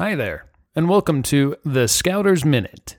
Hi there, and welcome to the Scouter's Minute.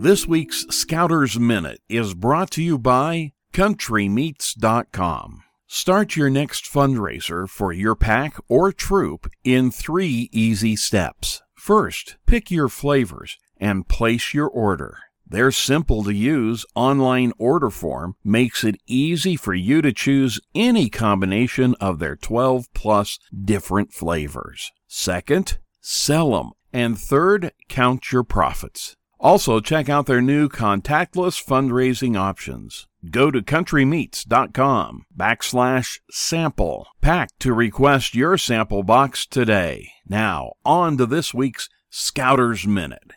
This week's Scouter's Minute is brought to you by CountryMeats.com. Start your next fundraiser for your pack or troop in three easy steps. First, pick your flavors and place your order. Their simple to use online order form makes it easy for you to choose any combination of their 12 plus different flavors. Second, sell them. And third, count your profits. Also, check out their new contactless fundraising options. Go to countrymeats.com backslash sample pack to request your sample box today. Now, on to this week's Scouter's Minute.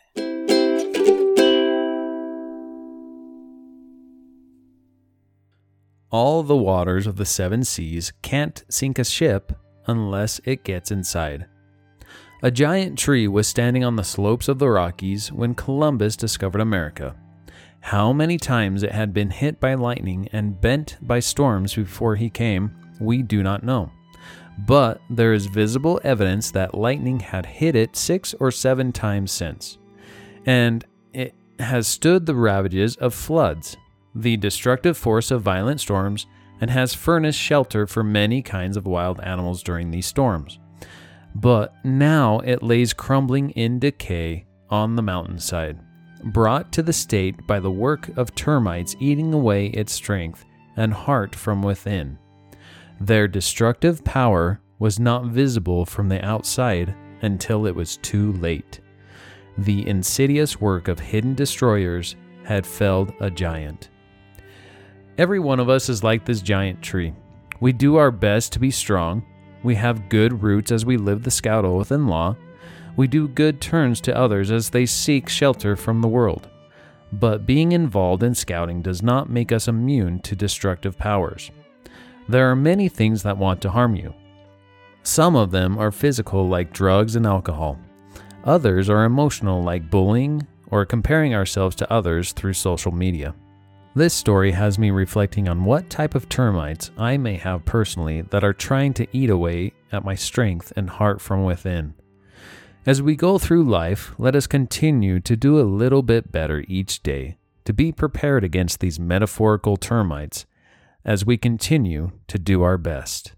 All the waters of the seven seas can't sink a ship unless it gets inside. A giant tree was standing on the slopes of the Rockies when Columbus discovered America. How many times it had been hit by lightning and bent by storms before he came, we do not know. But there is visible evidence that lightning had hit it six or seven times since. And it has stood the ravages of floods, the destructive force of violent storms, and has furnished shelter for many kinds of wild animals during these storms. But now it lays crumbling in decay on the mountainside, brought to the state by the work of termites eating away its strength and heart from within. Their destructive power was not visible from the outside until it was too late. The insidious work of hidden destroyers had felled a giant. Every one of us is like this giant tree. We do our best to be strong. We have good roots as we live the scout oath and law. We do good turns to others as they seek shelter from the world. But being involved in scouting does not make us immune to destructive powers. There are many things that want to harm you. Some of them are physical, like drugs and alcohol. Others are emotional, like bullying or comparing ourselves to others through social media. This story has me reflecting on what type of termites I may have personally that are trying to eat away at my strength and heart from within. As we go through life, let us continue to do a little bit better each day to be prepared against these metaphorical termites as we continue to do our best.